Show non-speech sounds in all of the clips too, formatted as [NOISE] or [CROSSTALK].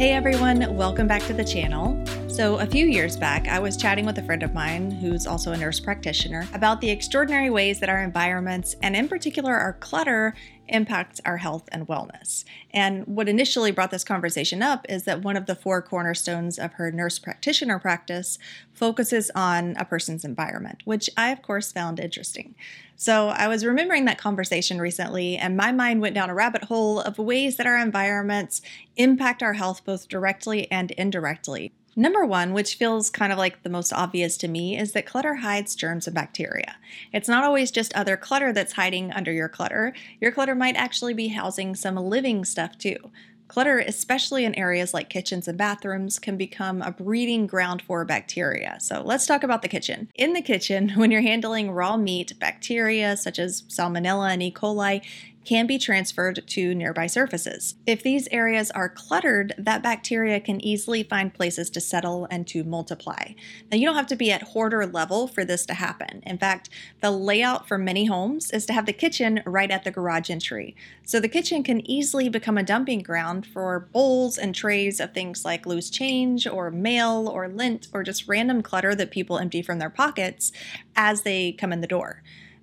Hey everyone, welcome back to the channel. So, a few years back, I was chatting with a friend of mine who's also a nurse practitioner about the extraordinary ways that our environments, and in particular our clutter, impacts our health and wellness. And what initially brought this conversation up is that one of the four cornerstones of her nurse practitioner practice focuses on a person's environment, which I, of course, found interesting. So I was remembering that conversation recently, and my mind went down a rabbit hole of ways that our environments impact our health both directly and indirectly. Number one, which feels kind of like the most obvious to me, is that clutter hides germs and bacteria. It's not always just other clutter that's hiding under your clutter. Your clutter might actually be housing some living stuff too. Clutter, especially in areas like kitchens and bathrooms, can become a breeding ground for bacteria. So let's talk about the kitchen. In the kitchen, [LAUGHS] when you're handling raw meat, bacteria such as Salmonella and E. coli can be transferred to nearby surfaces. If these areas are cluttered, that bacteria can easily find places to settle and to multiply. Now, you don't have to be at hoarder level for this to happen. In fact, the layout for many homes is to have the kitchen right at the garage entry. So the kitchen can easily become a dumping ground for bowls and trays of things like loose change or mail or lint or just random clutter that people empty from their pockets as they come in the door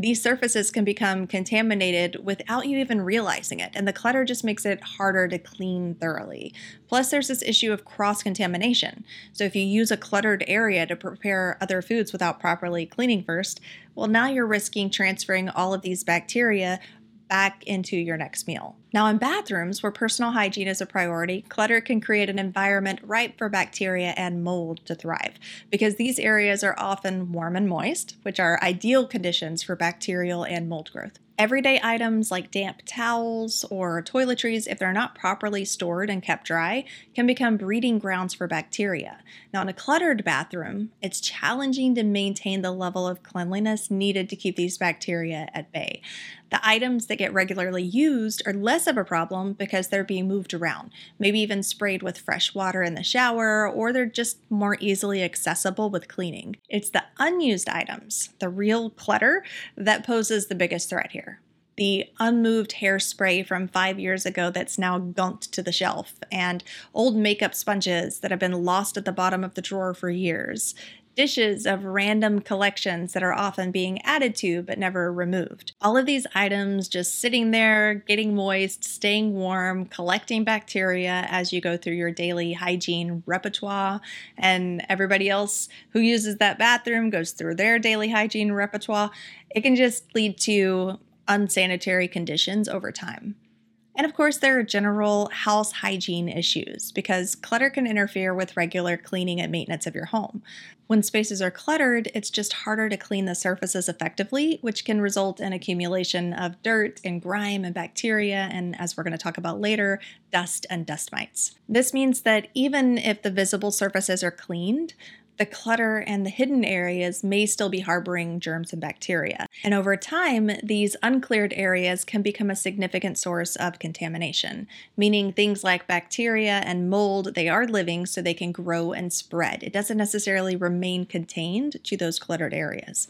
these surfaces can become contaminated without you even realizing it, and the clutter just makes it harder to clean thoroughly. Plus, there's this issue of cross contamination. So, if you use a cluttered area to prepare other foods without properly cleaning first, well, now you're risking transferring all of these bacteria back into your next meal. Now, in bathrooms where personal hygiene is a priority, clutter can create an environment ripe for bacteria and mold to thrive because these areas are often warm and moist, which are ideal conditions for bacterial and mold growth. Everyday items like damp towels or toiletries, if they're not properly stored and kept dry, can become breeding grounds for bacteria. Now, in a cluttered bathroom, it's challenging to maintain the level of cleanliness needed to keep these bacteria at bay. The items that get regularly used are less of a problem because they're being moved around, maybe even sprayed with fresh water in the shower, or they're just more easily accessible with cleaning. It's the unused items, the real clutter, that poses the biggest threat here the unmoved hairspray from five years ago that's now gunked to the shelf, and old makeup sponges that have been lost at the bottom of the drawer for years, dishes of random collections that are often being added to but never removed. All of these items just sitting there, getting moist, staying warm, collecting bacteria as you go through your daily hygiene repertoire. And everybody else who uses that bathroom goes through their daily hygiene repertoire. It can just lead to unsanitary conditions over time. And of course, there are general house hygiene issues because clutter can interfere with regular cleaning and maintenance of your home. When spaces are cluttered, it's just harder to clean the surfaces effectively, which can result in accumulation of dirt and grime and bacteria, and as we're going to talk about later, dust and dust mites. This means that even if the visible surfaces are cleaned, the clutter and the hidden areas may still be harboring germs and bacteria. And over time, these uncleared areas can become a significant source of contamination, meaning things like bacteria and mold, they are living so they can grow and spread. It doesn't necessarily remain contained to those cluttered areas.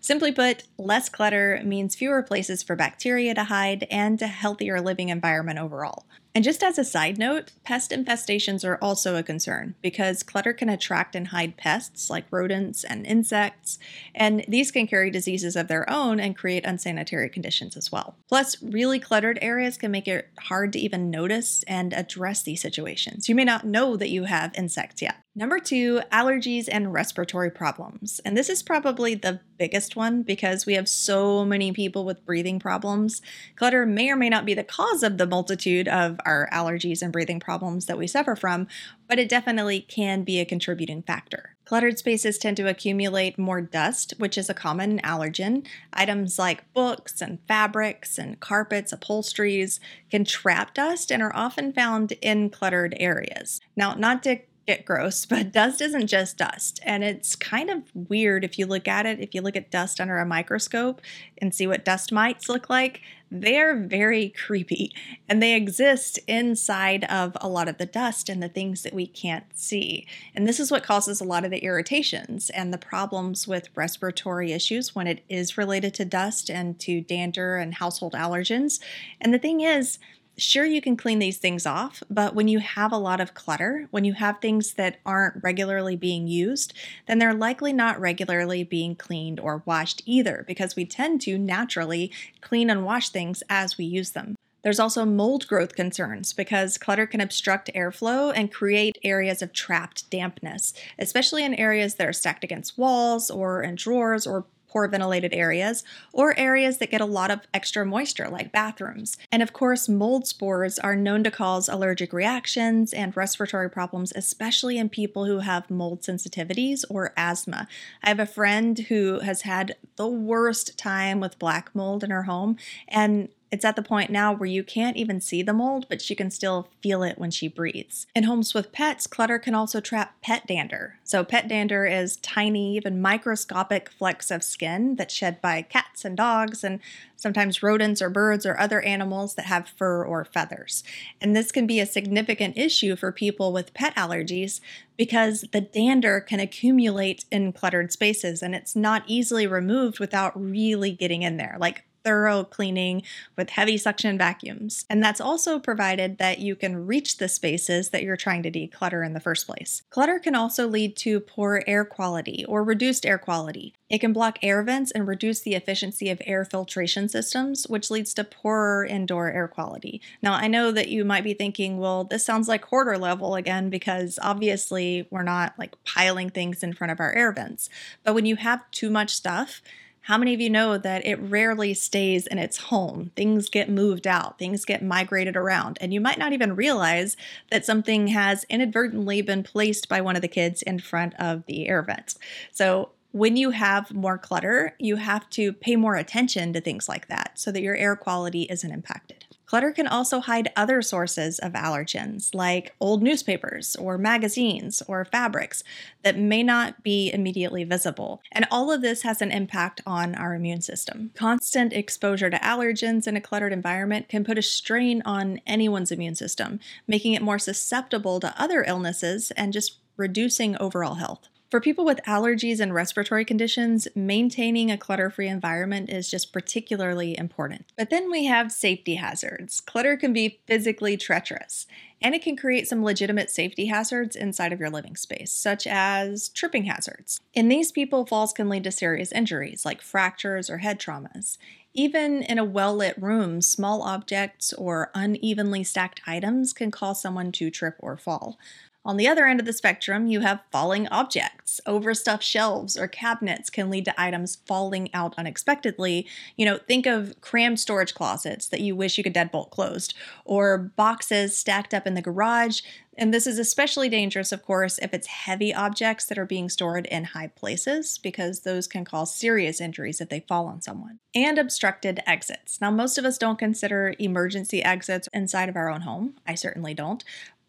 Simply put, less clutter means fewer places for bacteria to hide and a healthier living environment overall. And just as a side note, pest infestations are also a concern because clutter can attract and hide pests like rodents and insects, and these can carry diseases of their own and create unsanitary conditions as well. Plus, really cluttered areas can make it hard to even notice and address these situations. You may not know that you have insects yet. Number two, allergies and respiratory problems. And this is probably the biggest one because we have so many people with breathing problems. Clutter may or may not be the cause of the multitude of our allergies and breathing problems that we suffer from, but it definitely can be a contributing factor. Cluttered spaces tend to accumulate more dust, which is a common allergen. Items like books and fabrics and carpets, upholsteries can trap dust and are often found in cluttered areas. Now, not to get gross, [LAUGHS] but dust isn't just dust. And it's kind of weird if you look at it, if you look at dust under a microscope and see what dust mites look like. They're very [LAUGHS] creepy and they exist inside of a lot of the dust and the things that we can't see. And this is what causes a lot of the irritations and the problems with respiratory issues when it is related to dust and to dander and household allergens. And the thing is, sure you can clean these things off, but when you have a lot of clutter, when you have things that aren't regularly being used, then they're likely not regularly being cleaned or washed either because we tend to naturally clean and wash things as we use them. There's also mold growth concerns because clutter can obstruct airflow and create areas of trapped dampness, especially in areas that are stacked against walls or in drawers or poor ventilated areas, or areas that get a lot of extra moisture, like bathrooms. And of course, mold spores are known to cause allergic reactions and respiratory problems, especially in people who have mold sensitivities or asthma. I have a friend who has had the worst time with black mold in her home, and it's at the point now where you can't even see the mold, but she can still feel it when she breathes. In homes with pets, clutter can also trap pet dander. So, pet dander is tiny, even microscopic flecks of skin that's shed by cats and dogs, and sometimes rodents or birds or other animals that have fur or feathers. And this can be a significant issue for people with pet allergies because the dander can accumulate in cluttered spaces and it's not easily removed without really getting in there. Like thorough cleaning with heavy suction vacuums. And that's also provided that you can reach the spaces that you're trying to declutter in the first place. Clutter can also lead to poor air quality or reduced air quality. It can block air vents and reduce the efficiency of air filtration systems, which leads to poorer indoor air quality. Now, I know that you might be thinking, well, this sounds like hoarder level again, because obviously we're not like piling things in front of our air vents. But when you have too much stuff, how many of you know that it rarely stays in its home? Things get moved out, things get migrated around, and you might not even realize that something has inadvertently been placed by one of the kids in front of the air vents. So, when you have more clutter, you have to pay more attention to things like that so that your air quality isn't impacted. Clutter can also hide other sources of allergens, like old newspapers or magazines or fabrics that may not be immediately visible. And all of this has an impact on our immune system. Constant exposure to allergens in a cluttered environment can put a strain on anyone's immune system, making it more susceptible to other illnesses and just reducing overall health. For people with allergies and respiratory conditions, maintaining a clutter free environment is just particularly important. But then we have safety hazards. Clutter can be physically treacherous, and it can create some legitimate safety hazards inside of your living space, such as tripping hazards. In these people, falls can lead to serious injuries like fractures or head traumas. Even in a well lit room, small objects or unevenly stacked items can cause someone to trip or fall. On the other end of the spectrum, you have falling objects. Overstuffed shelves or cabinets can lead to items falling out unexpectedly. You know, think of crammed storage closets that you wish you could deadbolt closed, or boxes stacked up in the garage. And this is especially dangerous, of course, if it's heavy objects that are being stored in high places, because those can cause serious injuries if they fall on someone. And obstructed exits. Now, most of us don't consider emergency exits inside of our own home. I certainly don't.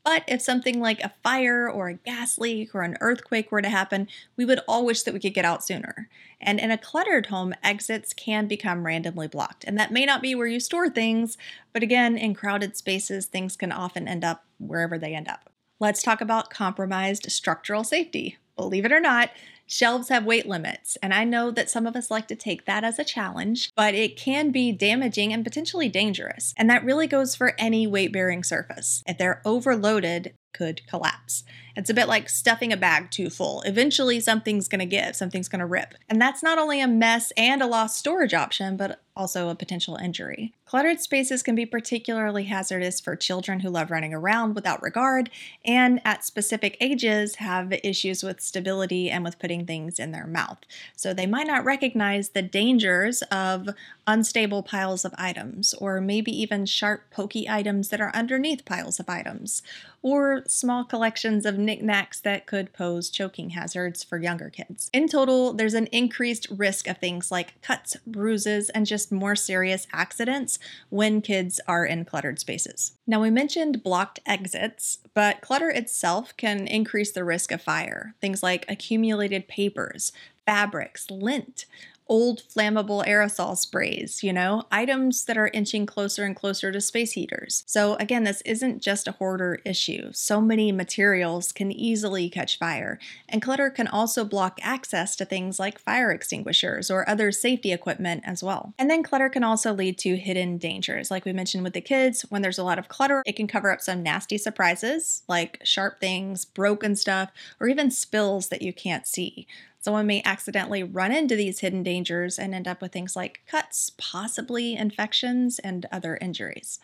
But if something like a fire or a gas leak or an earthquake were to happen, we would all wish that we could get out sooner. And in a cluttered home, exits can become randomly blocked. And that may not be where you store things, but again, in crowded spaces, things can often end up wherever they end up. Let's talk about compromised structural safety. Believe it or not, Shelves have weight limits, and I know that some of us like to take that as a challenge, but it can be damaging and potentially dangerous. And that really goes for any weight bearing surface. If they're overloaded, could collapse. It's a bit like stuffing a bag too full. Eventually, something's going to give, something's going to rip. And that's not only a mess and a lost storage option, but also a potential injury. Cluttered spaces can be particularly hazardous for children who love running around without regard and at specific ages have issues with stability and with putting things in their mouth. So they might not recognize the dangers of unstable piles of items, or maybe even sharp, pokey items that are underneath piles of items, or small collections of knickknacks that could pose choking hazards for younger kids. In total, there's an increased risk of things like cuts, bruises, and just more serious accidents when kids are in cluttered spaces. Now, we mentioned blocked exits, but clutter itself can increase the risk of fire. Things like accumulated papers, fabrics, lint, old flammable aerosol sprays, you know, items that are inching closer and closer to space heaters. So, again, this isn't just a hoarder issue. So many materials can easily catch fire, and clutter can also block access to things like fire extinguishers or other safety equipment as well. And then clutter can also lead to hidden dangers. Like we mentioned with the kids, when there's a lot of clutter, it can cover up some nasty surprises like sharp things, broken stuff, or even spills that you can't see. Someone may accidentally run into these hidden dangers and end up with things like cuts, possibly infections, and other injuries.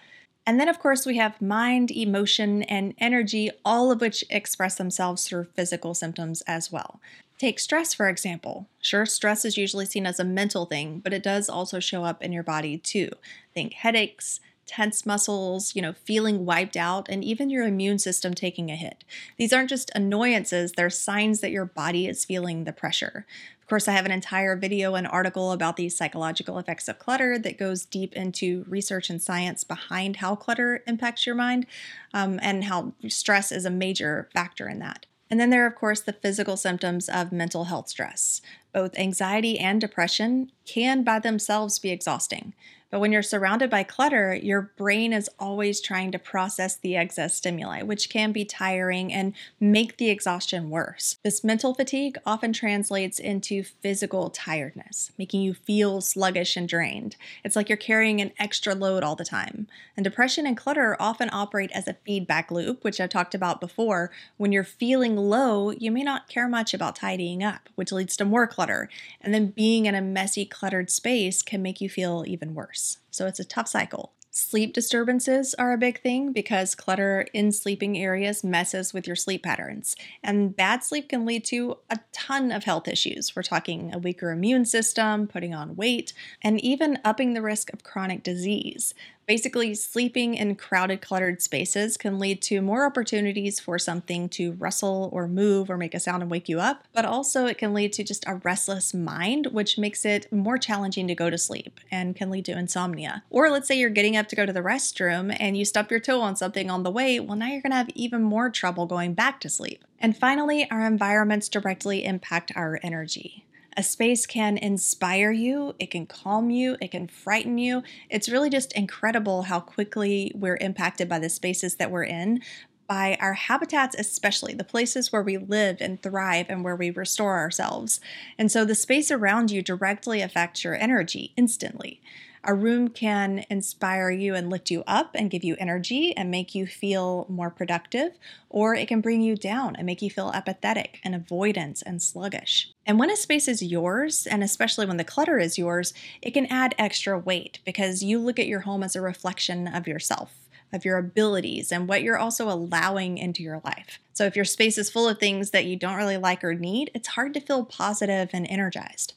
And then, of course, we have mind, emotion, and energy, all of which express themselves through physical symptoms as well. Take stress, for example. Sure, stress is usually seen as a mental thing, but it does also show up in your body too. Think headaches, tense muscles, you know, feeling wiped out, and even your immune system taking a hit. These aren't just annoyances, they're signs that your body is feeling the pressure. Of course, I have an entire video and article about the psychological effects of clutter that goes deep into research and science behind how clutter impacts your mind um, and how stress is a major factor in that. And then there are, of course, the physical symptoms of mental health stress. Both anxiety and depression can by themselves be exhausting. But when you're surrounded by clutter, your brain is always trying to process the excess stimuli, which can be tiring and make the exhaustion worse. This mental fatigue often translates into physical tiredness, making you feel sluggish and drained. It's like you're carrying an extra load all the time. And depression and clutter often operate as a feedback loop, which I've talked about before. When you're feeling low, you may not care much about tidying up, which leads to more clutter. And then being in a messy, cluttered space can make you feel even worse. So it's a tough cycle. Sleep disturbances are a big thing because clutter in sleeping areas messes with your sleep patterns. And bad sleep can lead to a ton of health issues. We're talking a weaker immune system, putting on weight, and even upping the risk of chronic disease. Basically, sleeping in crowded, cluttered spaces can lead to more opportunities for something to rustle or move or make a sound and wake you up, but also it can lead to just a restless mind, which makes it more challenging to go to sleep and can lead to insomnia. Or let's say you're getting up to go to the restroom and you stub your toe on something on the way, well, now you're gonna have even more trouble going back to sleep. And finally, our environments directly impact our energy. A space can inspire you, it can calm you, it can frighten you. It's really just incredible how quickly we're impacted by the spaces that we're in, by our habitats, especially the places where we live and thrive and where we restore ourselves. And so the space around you directly affects your energy instantly. A room can inspire you and lift you up and give you energy and make you feel more productive, or it can bring you down and make you feel apathetic and avoidance and sluggish. And when a space is yours, and especially when the clutter is yours, it can add extra weight because you look at your home as a reflection of yourself of your abilities and what you're also allowing into your life. So, if your space is full of things that you don't really like or need, it's hard to feel positive and energized.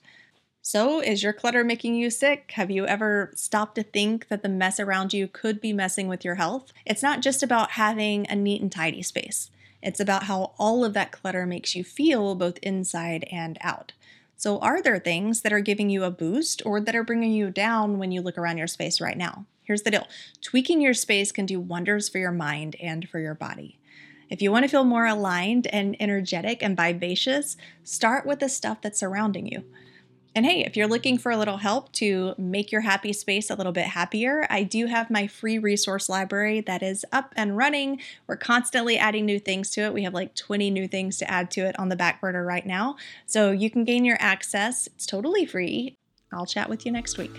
So, is your clutter making you sick? Have you ever stopped to think that the mess around you could be messing with your health? It's not just about having a neat and tidy space, it's about how all of that clutter makes you feel both inside and out. So, are there things that are giving you a boost or that are bringing you down when you look around your space right now? Here's the deal tweaking your space can do wonders for your mind and for your body. If you want to feel more aligned and energetic and vivacious, start with the stuff that's surrounding you. And hey, if you're looking for a little help to make your happy space a little bit happier, I do have my free resource library that is up and running. We're constantly adding new things to it. We have like 20 new things to add to it on the back burner right now. So you can gain your access. It's totally free. I'll chat with you next week.